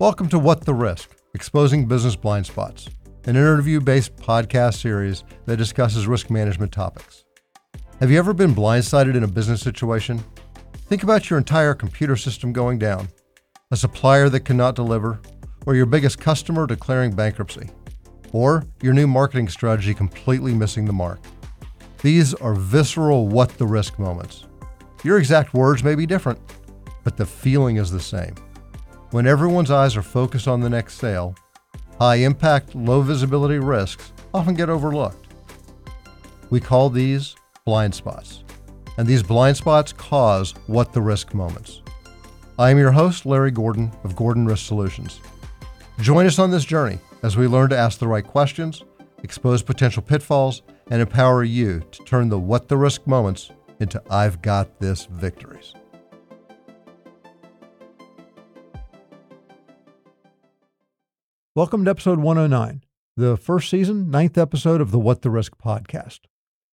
Welcome to What the Risk Exposing Business Blind Spots, an interview based podcast series that discusses risk management topics. Have you ever been blindsided in a business situation? Think about your entire computer system going down, a supplier that cannot deliver, or your biggest customer declaring bankruptcy, or your new marketing strategy completely missing the mark. These are visceral what the risk moments. Your exact words may be different, but the feeling is the same. When everyone's eyes are focused on the next sale, high impact, low visibility risks often get overlooked. We call these blind spots, and these blind spots cause what the risk moments. I am your host, Larry Gordon of Gordon Risk Solutions. Join us on this journey as we learn to ask the right questions, expose potential pitfalls, and empower you to turn the what the risk moments into I've got this victories. Welcome to episode 109, the first season, ninth episode of the What the Risk podcast.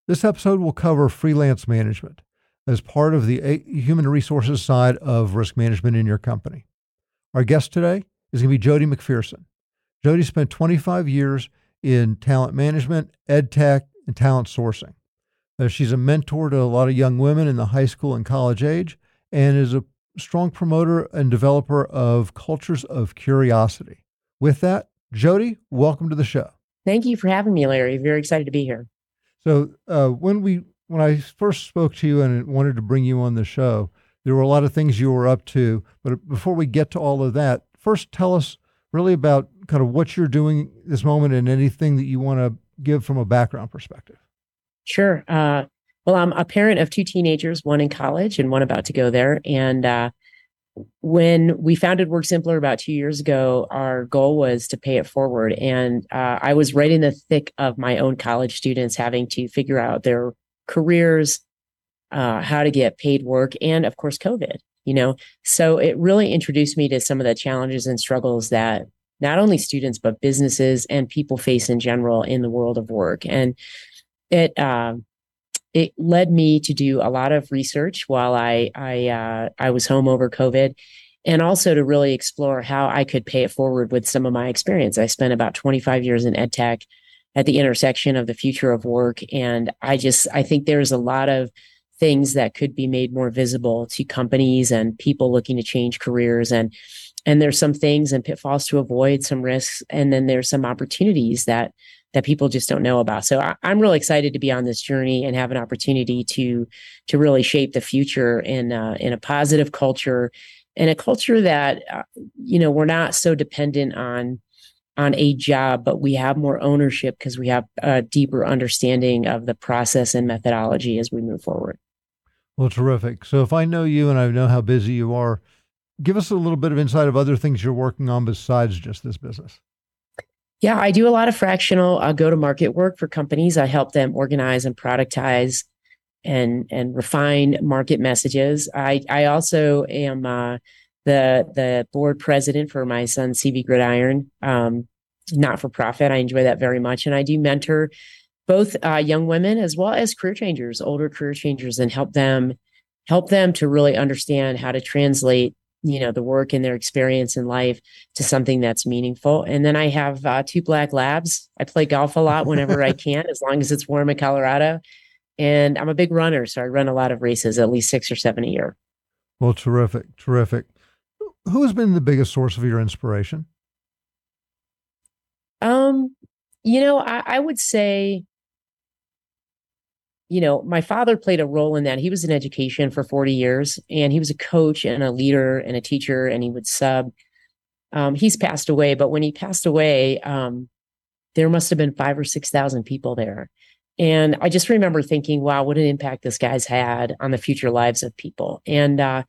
This episode will cover freelance management as part of the human resources side of risk management in your company. Our guest today is going to be Jodi McPherson. Jodi spent 25 years in talent management, ed tech, and talent sourcing. Uh, she's a mentor to a lot of young women in the high school and college age and is a strong promoter and developer of cultures of curiosity. With that, Jodi, welcome to the show. Thank you for having me, Larry. Very excited to be here. So, uh, when we when I first spoke to you and wanted to bring you on the show, there were a lot of things you were up to. But before we get to all of that, first tell us really about kind of what you're doing this moment and anything that you want to give from a background perspective. Sure. Uh, well, I'm a parent of two teenagers, one in college and one about to go there. And uh, when we founded Work Simplr about two years ago, our goal was to pay it forward. And uh, I was right in the thick of my own college students having to figure out their careers, uh, how to get paid work, and of course, COVID. You know, so it really introduced me to some of the challenges and struggles that not only students but businesses and people face in general in the world of work. And it uh, it led me to do a lot of research while I I uh, I was home over COVID, and also to really explore how I could pay it forward with some of my experience. I spent about 25 years in ed tech at the intersection of the future of work, and I just I think there's a lot of things that could be made more visible to companies and people looking to change careers and and there's some things and pitfalls to avoid some risks and then there's some opportunities that that people just don't know about. So I, am really excited to be on this journey and have an opportunity to to really shape the future in uh, in a positive culture and a culture that uh, you know we're not so dependent on on a job but we have more ownership because we have a deeper understanding of the process and methodology as we move forward. Well terrific. So if i know you and i know how busy you are give us a little bit of insight of other things you're working on besides just this business. Yeah, I do a lot of fractional uh, go to market work for companies. I help them organize and productize and and refine market messages. I I also am uh, the the board president for my son CV Gridiron, um, not for profit. I enjoy that very much, and I do mentor both uh, young women as well as career changers, older career changers, and help them help them to really understand how to translate you know the work and their experience in life to something that's meaningful. And then i have uh, two black labs. I play golf a lot whenever i can as long as it's warm in colorado. And i'm a big runner so i run a lot of races at least six or seven a year. Well terrific terrific. Who has been the biggest source of your inspiration? Um you know I, I would say you know, my father played a role in that. He was in education for 40 years and he was a coach and a leader and a teacher and he would sub. Um, he's passed away, but when he passed away, um, there must have been five or 6,000 people there. And I just remember thinking, wow, what an impact this guy's had on the future lives of people. And, uh,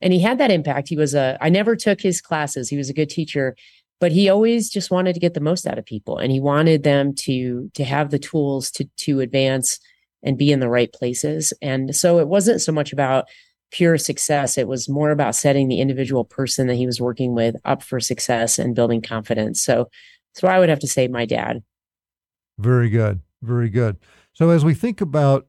and he had that impact. He was a, I never took his classes. He was a good teacher, but he always just wanted to get the most out of people and he wanted them to, to have the tools to, to advance and be in the right places. And so it wasn't so much about pure success. It was more about setting the individual person that he was working with up for success and building confidence. So, so I would have to say my dad. Very good. Very good. So as we think about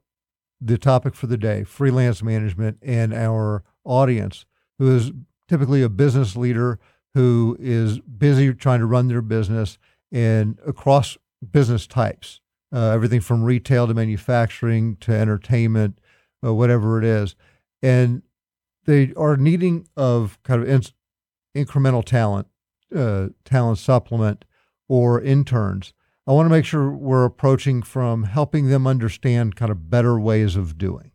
the topic for the day, freelance management and our audience, who is typically a business leader who is busy trying to run their business and across business types, uh, everything from retail to manufacturing to entertainment, uh, whatever it is. And they are needing of kind of in- incremental talent, uh, talent supplement, or interns. I want to make sure we're approaching from helping them understand kind of better ways of doing.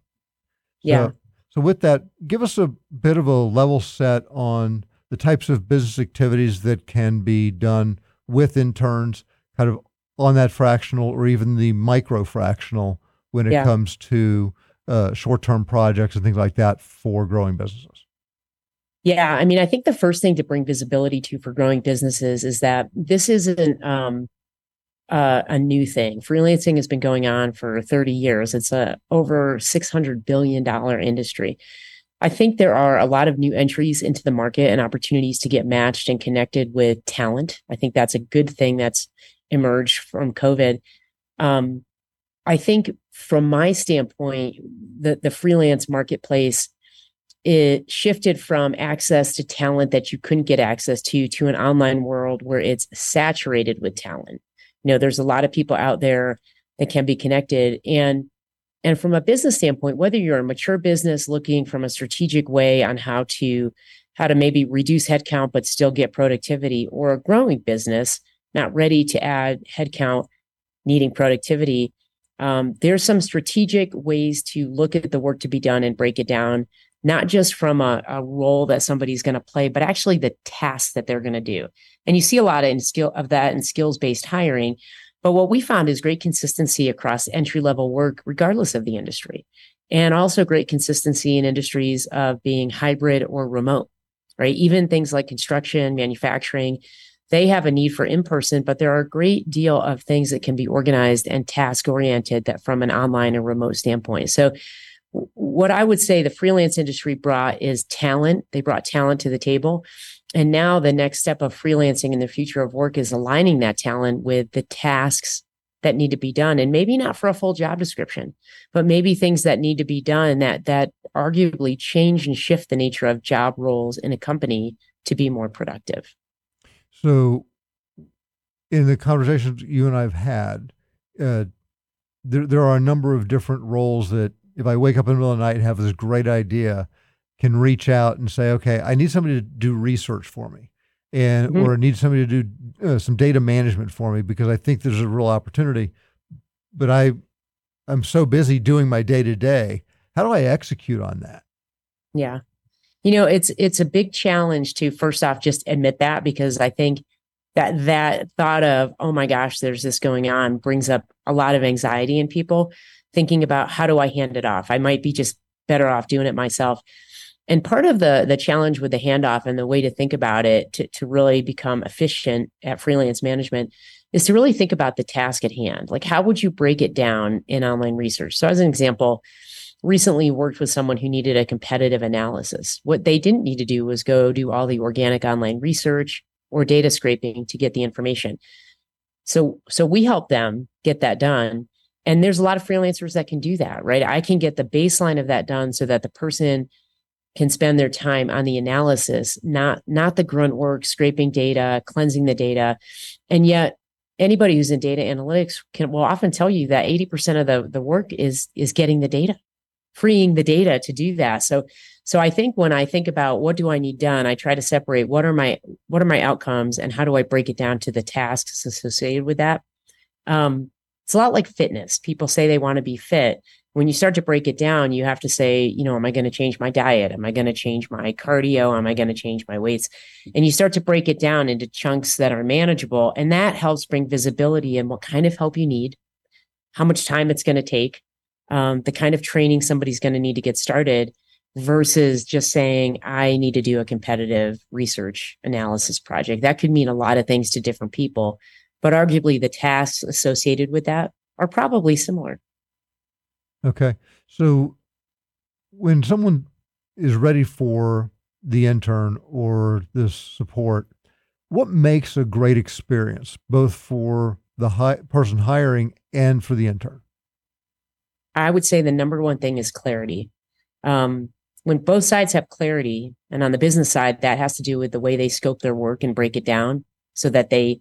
Yeah. So, so with that, give us a bit of a level set on the types of business activities that can be done with interns, kind of on that fractional or even the micro fractional when it yeah. comes to uh, short term projects and things like that for growing businesses? Yeah, I mean, I think the first thing to bring visibility to for growing businesses is that this isn't um, uh, a new thing. Freelancing has been going on for 30 years. It's a over 600 billion dollar industry. I think there are a lot of new entries into the market and opportunities to get matched and connected with talent. I think that's a good thing that's emerged from COVID. Um, I think from my standpoint, the, the freelance marketplace, it shifted from access to talent that you couldn't get access to to an online world where it's saturated with talent. You know, there's a lot of people out there that can be connected. And and from a business standpoint, whether you're a mature business looking from a strategic way on how to how to maybe reduce headcount but still get productivity, or a growing business not ready to add headcount, needing productivity, um, there's some strategic ways to look at the work to be done and break it down, not just from a, a role that somebody's going to play, but actually the tasks that they're going to do. And you see a lot of skill of that in skills based hiring. But what we found is great consistency across entry level work, regardless of the industry, and also great consistency in industries of being hybrid or remote, right? Even things like construction, manufacturing, they have a need for in person, but there are a great deal of things that can be organized and task oriented that from an online and remote standpoint. So, what I would say the freelance industry brought is talent. They brought talent to the table. And now the next step of freelancing in the future of work is aligning that talent with the tasks that need to be done and maybe not for a full job description but maybe things that need to be done that that arguably change and shift the nature of job roles in a company to be more productive so, in the conversations you and I've had, uh, there there are a number of different roles that if I wake up in the middle of the night and have this great idea, can reach out and say, okay, I need somebody to do research for me, and mm-hmm. or I need somebody to do uh, some data management for me because I think there's a real opportunity, but I I'm so busy doing my day to day. How do I execute on that? Yeah you know it's it's a big challenge to first off just admit that because i think that that thought of oh my gosh there's this going on brings up a lot of anxiety in people thinking about how do i hand it off? I might be just better off doing it myself. And part of the the challenge with the handoff and the way to think about it to, to really become efficient at freelance management is to really think about the task at hand. Like how would you break it down in online research? So as an example recently worked with someone who needed a competitive analysis. What they didn't need to do was go do all the organic online research or data scraping to get the information. So, so we help them get that done. And there's a lot of freelancers that can do that, right? I can get the baseline of that done so that the person can spend their time on the analysis, not not the grunt work, scraping data, cleansing the data. And yet anybody who's in data analytics can will often tell you that 80% of the, the work is is getting the data freeing the data to do that. So so I think when I think about what do I need done, I try to separate what are my what are my outcomes and how do I break it down to the tasks associated with that. Um, it's a lot like fitness. People say they want to be fit. When you start to break it down, you have to say, you know, am I going to change my diet? Am I going to change my cardio? Am I going to change my weights? And you start to break it down into chunks that are manageable. And that helps bring visibility in what kind of help you need, how much time it's going to take, um, the kind of training somebody's going to need to get started versus just saying, I need to do a competitive research analysis project. That could mean a lot of things to different people, but arguably the tasks associated with that are probably similar. Okay. So when someone is ready for the intern or this support, what makes a great experience both for the hi- person hiring and for the intern? I would say the number one thing is clarity. Um, when both sides have clarity, and on the business side, that has to do with the way they scope their work and break it down so that they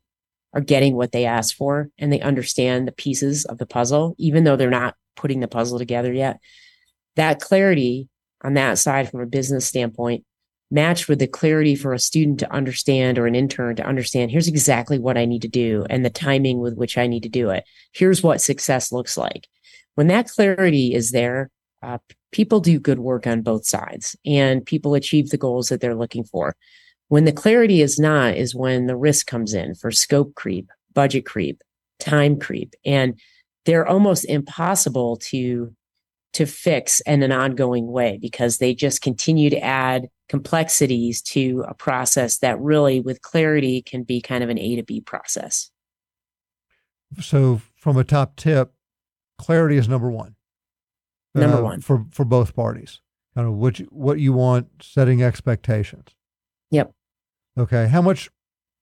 are getting what they ask for and they understand the pieces of the puzzle, even though they're not putting the puzzle together yet. That clarity on that side from a business standpoint matched with the clarity for a student to understand or an intern to understand here's exactly what I need to do and the timing with which I need to do it. Here's what success looks like. When that clarity is there, uh, people do good work on both sides and people achieve the goals that they're looking for. When the clarity is not, is when the risk comes in for scope creep, budget creep, time creep. And they're almost impossible to to fix in an ongoing way because they just continue to add complexities to a process that really with clarity can be kind of an A to B process. So from a top tip, clarity is number one. Number uh, one for for both parties. Kind of what you, what you want, setting expectations. Yep. Okay. How much,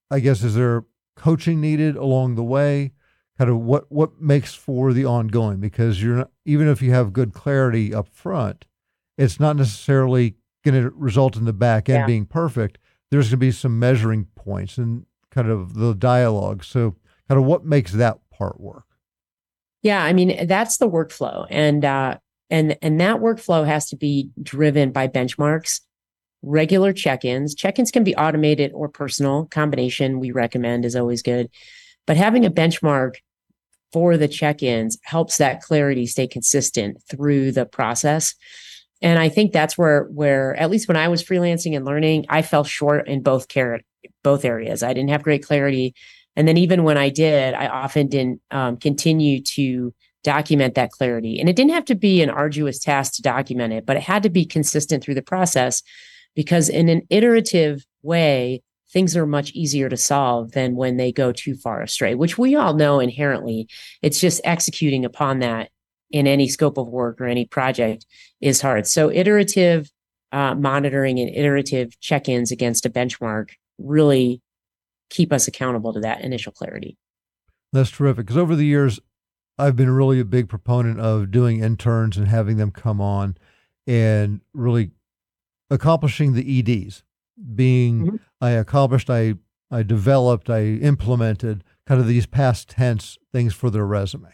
I guess, is there coaching needed along the way? Kind of what what makes for the ongoing? Because you're not, even if you have good clarity up front, it's not necessarily going to result in the back end yeah. being perfect. There's going to be some measuring points and kind of the dialogue. So, kind of what makes that part work? Yeah, I mean that's the workflow, and uh, and and that workflow has to be driven by benchmarks regular check-ins. Check-ins can be automated or personal. Combination we recommend is always good. But having a benchmark for the check-ins helps that clarity stay consistent through the process. And i think that's where where at least when i was freelancing and learning i fell short in both care both areas. I didn't have great clarity and then even when i did i often didn't um, continue to document that clarity. And it didn't have to be an arduous task to document it, but it had to be consistent through the process because in an iterative way, things are much easier to solve than when they go too far astray, which we all know inherently. It's just executing upon that in any scope of work or any project is hard. So iterative uh, monitoring and iterative check-ins against a benchmark really keep us accountable to that initial clarity. That's terrific. Because over the years, I've been really a big proponent of doing interns and having them come on and really accomplishing the EDs. Being mm-hmm. I accomplished, I I developed, I implemented kind of these past tense things for their resume.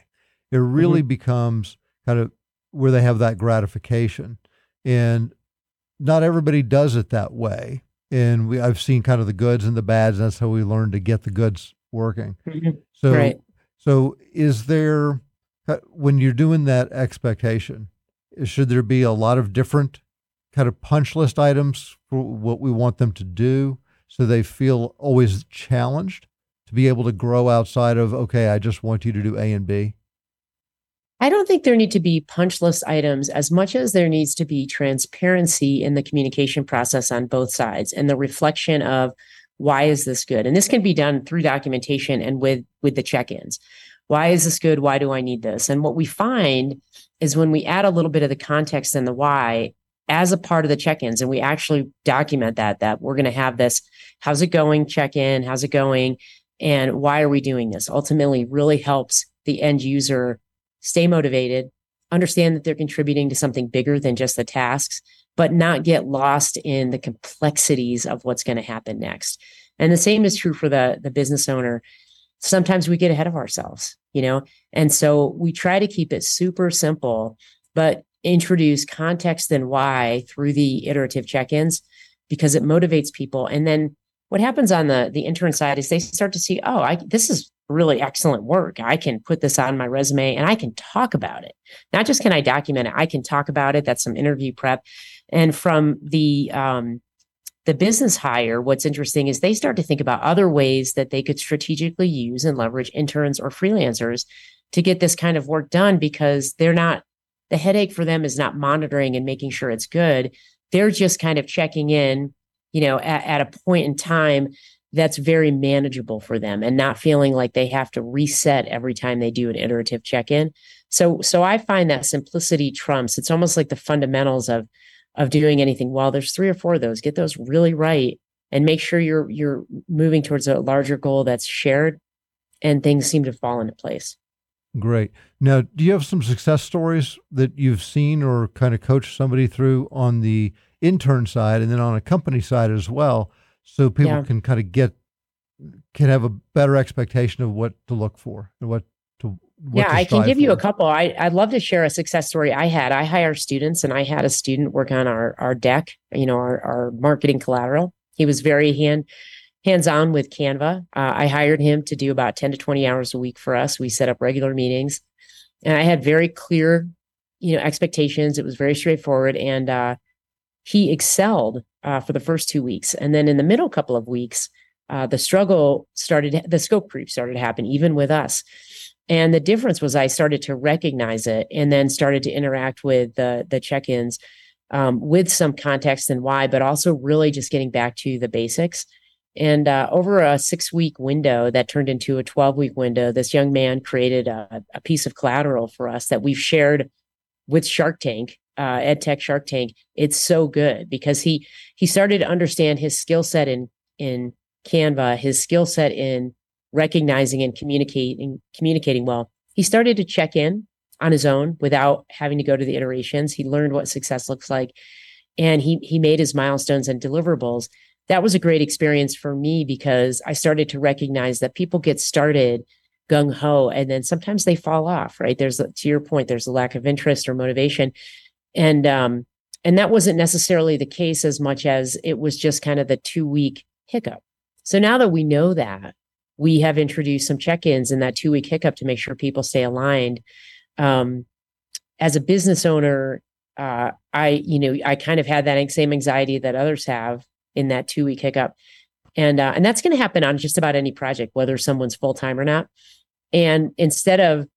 It really mm-hmm. becomes kind of where they have that gratification. And not everybody does it that way. And we I've seen kind of the goods and the bads. And that's how we learn to get the goods working. Mm-hmm. So right. So, is there, when you're doing that expectation, should there be a lot of different kind of punch list items for what we want them to do so they feel always challenged to be able to grow outside of, okay, I just want you to do A and B? I don't think there need to be punch list items as much as there needs to be transparency in the communication process on both sides and the reflection of why is this good? And this can be done through documentation and with with the check-ins. Why is this good? Why do i need this? And what we find is when we add a little bit of the context and the why as a part of the check-ins and we actually document that that we're going to have this how's it going check in how's it going? And why are we doing this? Ultimately really helps the end user stay motivated understand that they're contributing to something bigger than just the tasks but not get lost in the complexities of what's going to happen next. And the same is true for the, the business owner. Sometimes we get ahead of ourselves, you know? And so we try to keep it super simple, but introduce context and why through the iterative check-ins because it motivates people. And then what happens on the the intern side is they start to see, oh, I this is really excellent work. I can put this on my resume and I can talk about it. Not just can I document it, I can talk about it. That's some interview prep. And from the um, the business hire, what's interesting is they start to think about other ways that they could strategically use and leverage interns or freelancers to get this kind of work done because they're not the headache for them is not monitoring and making sure it's good. They're just kind of checking in, you know, at, at a point in time that's very manageable for them and not feeling like they have to reset every time they do an iterative check-in. So so I find that simplicity trumps. It's almost like the fundamentals of of doing anything. Well, there's three or four of those. Get those really right and make sure you're you're moving towards a larger goal that's shared and things seem to fall into place. Great. Now, do you have some success stories that you've seen or kind of coached somebody through on the intern side and then on a company side as well, so people Yeah. can kind of get can have a better expectation of what to look for and what to what yeah, to I can give you a couple. I, I'd love to share a success story I had. I hire students and I had a student work on our, our deck, you know, our, our marketing collateral. He was very hand hands-on with Canva. Uh, I hired him to do about 10 to 20 hours a week for us. We set up regular meetings and I had very clear, you know, expectations. It was very straightforward. And uh, he excelled uh, for the first two weeks. And then in the middle couple of weeks, uh, the struggle started, the scope creep started to happen, even with us. And the difference was I started to recognize it and then started to interact with the, the check ins um, with some context and why, but also really just getting back to the basics. And uh, over a six week window that turned into a 12 week window, this young man created a, a piece of collateral for us that we've shared with Shark Tank, uh, EdTech Shark Tank. It's so good because he he started to understand his skill set in in Canva, his skill set in recognizing and communicating communicating well. He started to check in on his own without having to go to the iterations. He learned what success looks like, and he he made his milestones and deliverables. That was a great experience for me because I started to recognize that people get started gung ho and then sometimes they fall off. Right? There's to your point. There's a lack of interest or motivation, and um and that wasn't necessarily the case as much as it was just kind of the two week hiccup. So now that we know that, we have introduced some check-ins in that two week hiccup to make sure people stay aligned. Um, as a business owner, uh, I you know I kind of had that same anxiety that others have in that two week hiccup, and uh, and that's going to happen on just about any project, whether someone's full time or not. And instead of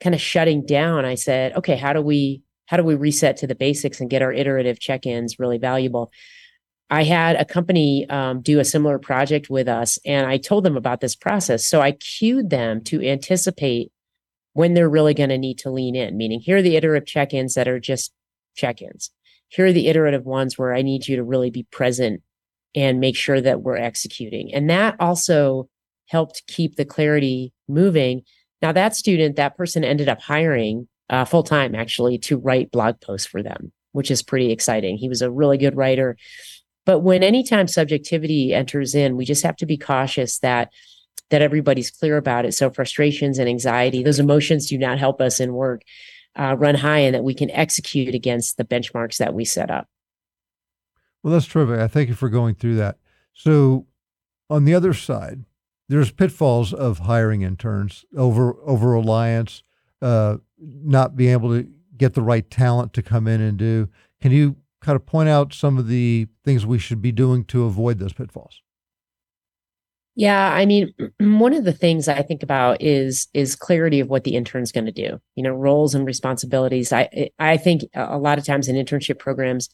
kind of shutting down, I said, okay, how do we how do we reset to the basics and get our iterative check-ins really valuable? I had a company um, do a similar project with us, and I told them about this process. So I cued them to anticipate when they're really going to need to lean in, meaning here are the iterative check ins that are just check ins. Here are the iterative ones where I need you to really be present and make sure that we're executing. And that also helped keep the clarity moving. Now, that student, that person ended up hiring uh, full time actually to write blog posts for them, which is pretty exciting. He was a really good writer. But when anytime subjectivity enters in, we just have to be cautious that that everybody's clear about it. So frustrations and anxiety, those emotions do not help us in work uh, run high, and that we can execute against the benchmarks that we set up. Well, that's terrific. I thank you for going through that. So, on the other side, there's pitfalls of hiring interns over over reliance, uh, not being able to get the right talent to come in and do. Can you kind of point out some of the things we should be doing to avoid those pitfalls? Yeah, I mean, one of the things I think about is is clarity of what the intern's going to do. You know, roles and responsibilities. I I think a lot of times in internship programs,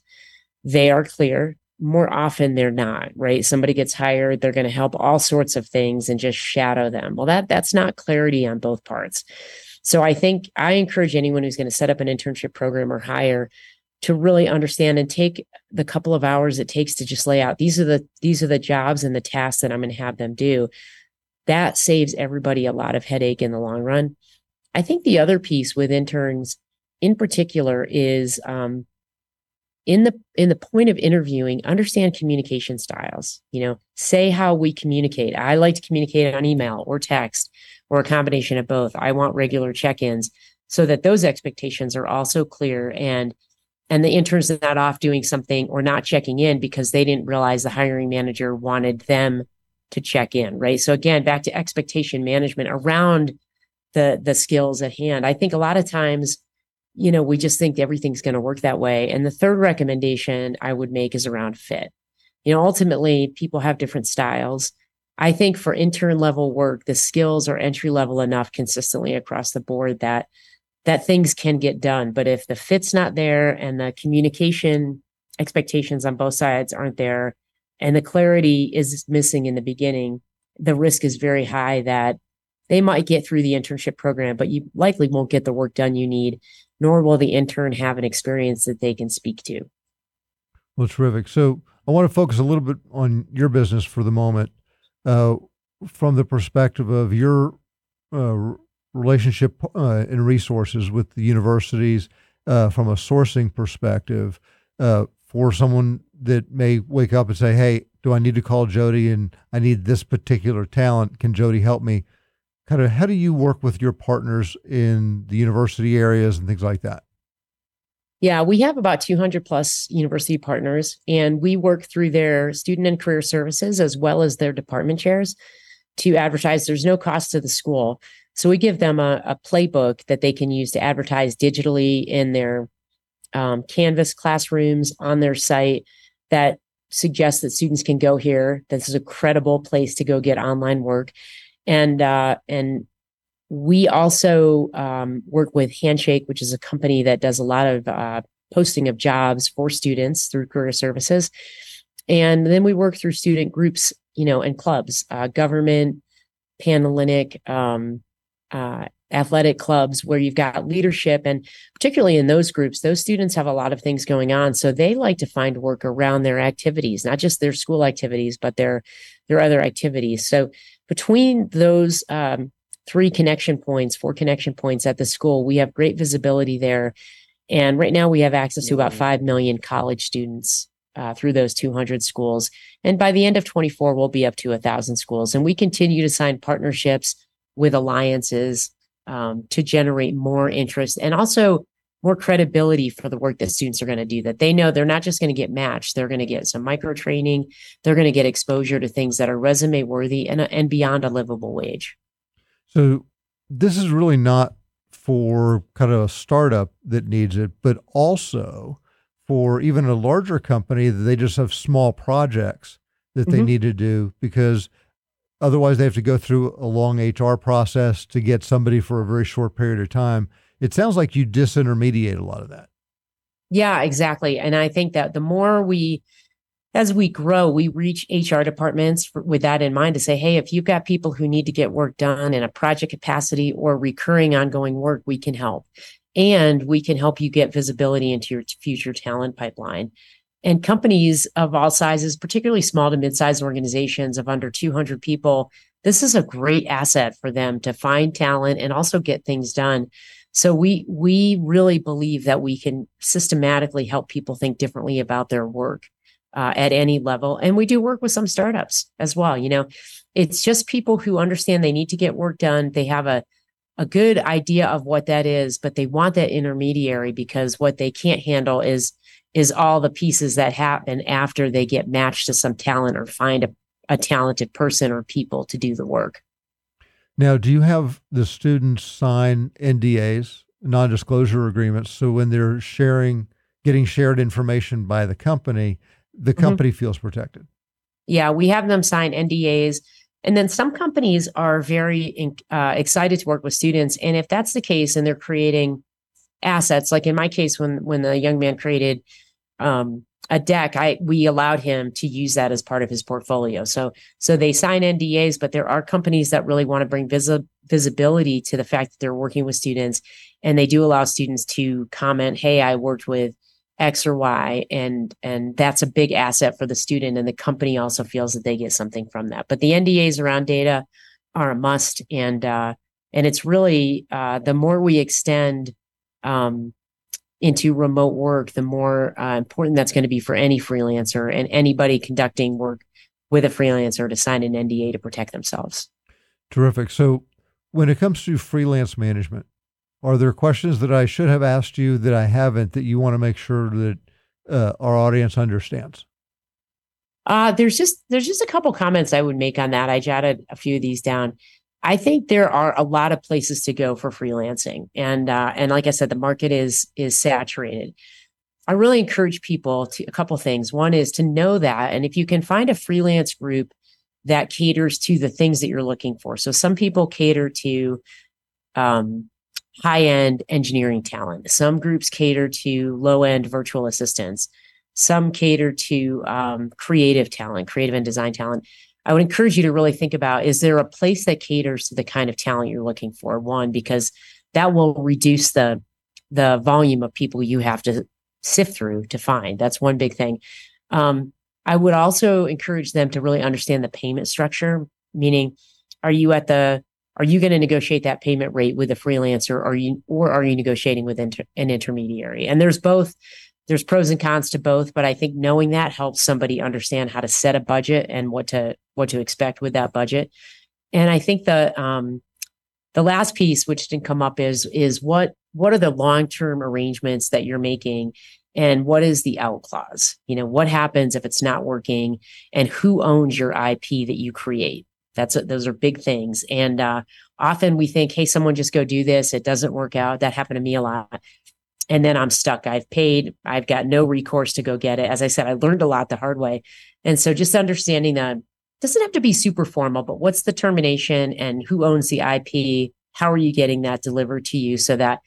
they are clear. More often they're not. Right? Somebody gets hired, they're going to help all sorts of things and just shadow them. Well, that that's not clarity on both parts. So I think I encourage anyone who's going to set up an internship program or hire to really understand and take the couple of hours it takes to just lay out these are the these are the jobs and the tasks that I'm going to have them do. That saves everybody a lot of headache in the long run. I think the other piece with interns in particular is um, in the in the point of interviewing, understand communication styles. You know, say how we communicate. I like to communicate on email or text or a combination of both. I want regular check-ins so that those expectations are also clear and and the interns are not off doing something or not checking in because they didn't realize the hiring manager wanted them to check in right? So again back to expectation management around the the skills at hand. I think a lot of times you know we just think everything's going to work that way. And the third recommendation i would make is around fit. You know ultimately people have different styles i think for intern level work the skills are entry level enough consistently across the board that that things can get done. But if the fit's not there and the communication expectations on both sides aren't there and the clarity is missing in the beginning, the risk is very high that they might get through the internship program, but you likely won't get the work done you need, nor will the intern have an experience that they can speak to. Well, terrific. So I want to focus a little bit on your business for the moment, uh, from the perspective of your uh, relationship uh, and resources with the universities uh, from a sourcing perspective uh, for someone that may wake up and say, "Hey, do I need to call Jodi and I need this particular talent? Can Jodi help me?" Kind of, how do you work with your partners in the university areas and things like that? Yeah, we have about 200 plus university partners, and we work through their student and career services as well as their department chairs to advertise. There's no cost to the school. So we give them a, a playbook that they can use to advertise digitally in their um, Canvas classrooms on their site that suggests that students can go here. This is a credible place to go get online work. And uh, and we also um, work with Handshake, which is a company that does a lot of uh, posting of jobs for students through career services. And then we work through student groups, you know, and clubs, uh, government, Panhellenic, um, uh, athletic clubs where you've got leadership. And particularly in those groups, those students have a lot of things going on. So they like to find work around their activities, not just their school activities, but their, their other activities. So between those um, three connection points, four connection points at the school. We have great visibility there. And right now we have access to about mm-hmm. 5 million college students uh, through those 200 schools. And by the end of 24, we'll be up to a thousand schools. And we continue to sign partnerships with alliances um, to generate more interest and also more credibility for the work that students are going to do that they know they're not just going to get matched they're going to get some micro training they're going to get exposure to things that are resume worthy and, and beyond a livable wage so this is really not for kind of a startup that needs it, but also for even a larger company that they just have small projects that they mm-hmm. need to do because otherwise they have to go through a long HR process to get somebody for a very short period of time. It sounds like you disintermediate a lot of that. Yeah, exactly. And I think that the more we as we grow, we reach HR departments for, with that in mind to say, hey, if you've got people who need to get work done in a project capacity or recurring ongoing work, we can help. And we can help you get visibility into your future talent pipeline. And companies of all sizes, particularly small to mid-sized organizations of under 200 people, this is a great asset for them to find talent and also get things done. So we we really believe that we can systematically help people think differently about their work uh, at any level. And we do work with some startups as well. You know, it's just people who understand they need to get work done. They have a a good idea of what that is, but they want that intermediary because what they can't handle is is all the pieces that happen after they get matched to some talent or find a, a talented person or people to do the work. Now, do you have the students sign NDAs, non-disclosure agreements, so when they're sharing, getting shared information by the company, the mm-hmm. company mm-hmm. feels protected. Yeah, we have them sign NDAs. And then some companies are very uh, excited to work with students. And if that's the case, and they're creating assets, like in my case, when when the young man created um, a deck, I we allowed him to use that as part of his portfolio. So so they sign NDAs, but there are companies that really want to bring visi- visibility to the fact that they're working with students, and they do allow students to comment, "Hey, I worked with." X or Y, and and that's a big asset for the student, and the company also feels that they get something from that. But the NDAs around data are a must, and uh, and it's really uh, the more we extend um, into remote work, the more uh, important that's going to be for any freelancer and anybody conducting work with a freelancer to sign an NDA to protect themselves. Terrific. So, when it comes to freelance management, are there questions that I should have asked you that I haven't that you want to make sure that uh, our audience understands? Uh, there's just there's just a couple comments I would make on that. I jotted a few of these down. I think there are a lot of places to go for freelancing, and uh, and like I said, the market is is saturated. I really encourage people to a couple things. One is to know that, and if you can find a freelance group that caters to the things that you're looking for. So some people cater to um, high end engineering talent. Some groups cater to low end virtual assistants. Some cater to um, creative talent, creative and design talent. I would encourage you to really think about is there a place that caters to the kind of talent you're looking for? One, because that will reduce the the volume of people you have to sift through to find. That's one big thing. Um, I would also encourage them to really understand the payment structure, meaning, are you at the are you going to negotiate that payment rate with a freelancer? Or are you or are you negotiating with inter, an intermediary? And there's both there's pros and cons to both but i think knowing that helps somebody understand how to set a budget and what to what to expect with that budget. And i think the um the last piece which didn't come up is is what what are the long-term arrangements that you're making? And what is the out clause? You know what happens if it's not working? And who owns your ip that you create that's a, those are big things. And uh, often we think hey someone just go do this. It doesn't work out. That happened to me a lot. And then i'm stuck. I've paid i've got no recourse to go get it. As i said i learned a lot the hard way. And so just understanding that doesn't have to be super formal but what's the termination and who owns the ip how are you getting that delivered to you so that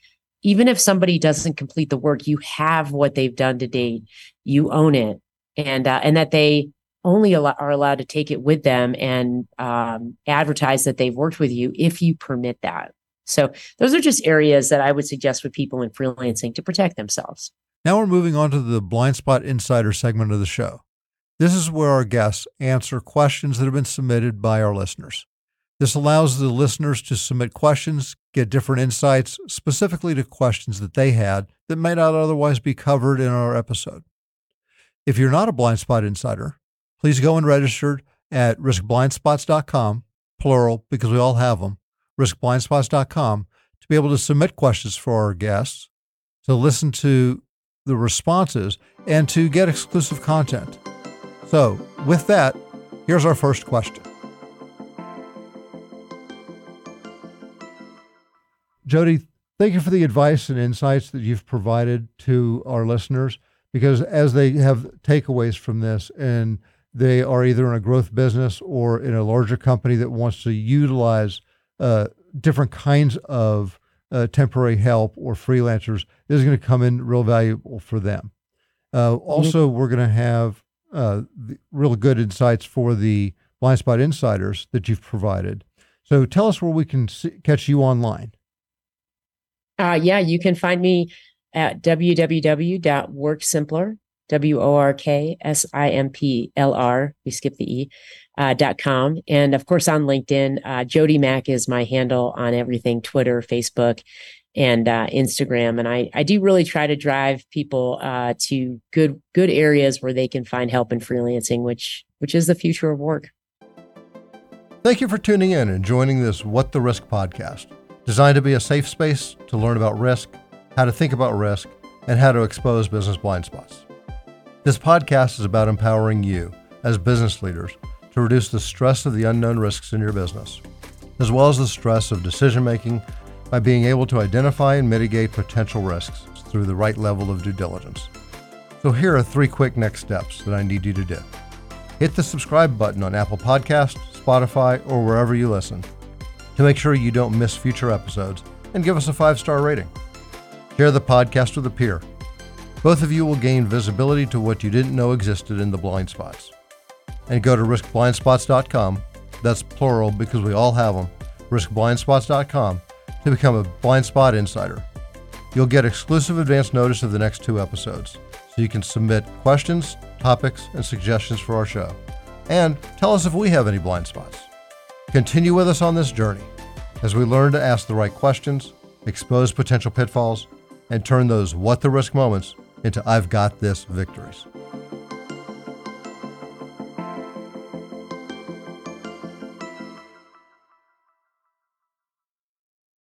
even if somebody doesn't complete the work, you have what they've done to date, you own it, and uh, and that they only al- are allowed to take it with them and um, advertise that they've worked with you if you permit that. So those are just areas that I would suggest with people in freelancing to protect themselves. Now we're moving on to the Blind Spot Insider segment of the show. This is where our guests answer questions that have been submitted by our listeners. This allows the listeners to submit questions, get different insights specifically to questions that they had that may not otherwise be covered in our episode. If you're not a Blind Spot Insider, please go and register at riskblindspots.com, plural, because we all have them, riskblindspots.com, to be able to submit questions for our guests, to listen to the responses, and to get exclusive content. So, with that, here's our first question. Jodi, thank you for the advice and insights that you've provided to our listeners because as they have takeaways from this and they are either in a growth business or in a larger company that wants to utilize uh, different kinds of uh, temporary help or freelancers, this is going to come in real valuable for them. Uh, also, we're going to have uh, real good insights for the blind spot insiders that you've provided. So tell us where we can see, catch you online. Uh, yeah, you can find me at www.worksimplr, W O R K S I M P L R, we skip the E, uh, dot com. And of course, on LinkedIn, uh, Jodi Mack is my handle on everything Twitter, Facebook, and uh, Instagram. And I, I do really try to drive people uh, to good good areas where they can find help in freelancing, which which is the future of work. Thank you for tuning in and joining this What the Risk podcast designed to be a safe space to learn about risk, how to think about risk, and how to expose business blind spots. This podcast is about empowering you as business leaders to reduce the stress of the unknown risks in your business, as well as the stress of decision making by being able to identify and mitigate potential risks through the right level of due diligence. So, here are three quick next steps that I need you to do. Hit the subscribe button on Apple Podcast, Spotify, or wherever you listen to make sure you don't miss future episodes and give us a five star rating. Share the podcast with a peer. Both of you will gain visibility to what you didn't know existed in the blind spots. And go to riskblindspots.com, that's plural because we all have them, riskblindspots.com to become a blind spot insider. You'll get exclusive advance notice of the next two episodes, so you can submit questions, topics, and suggestions for our show. And tell us if we have any blind spots. Continue with us on this journey as we learn to ask the right questions, expose potential pitfalls, and turn those what the risk moments into I've got this victories.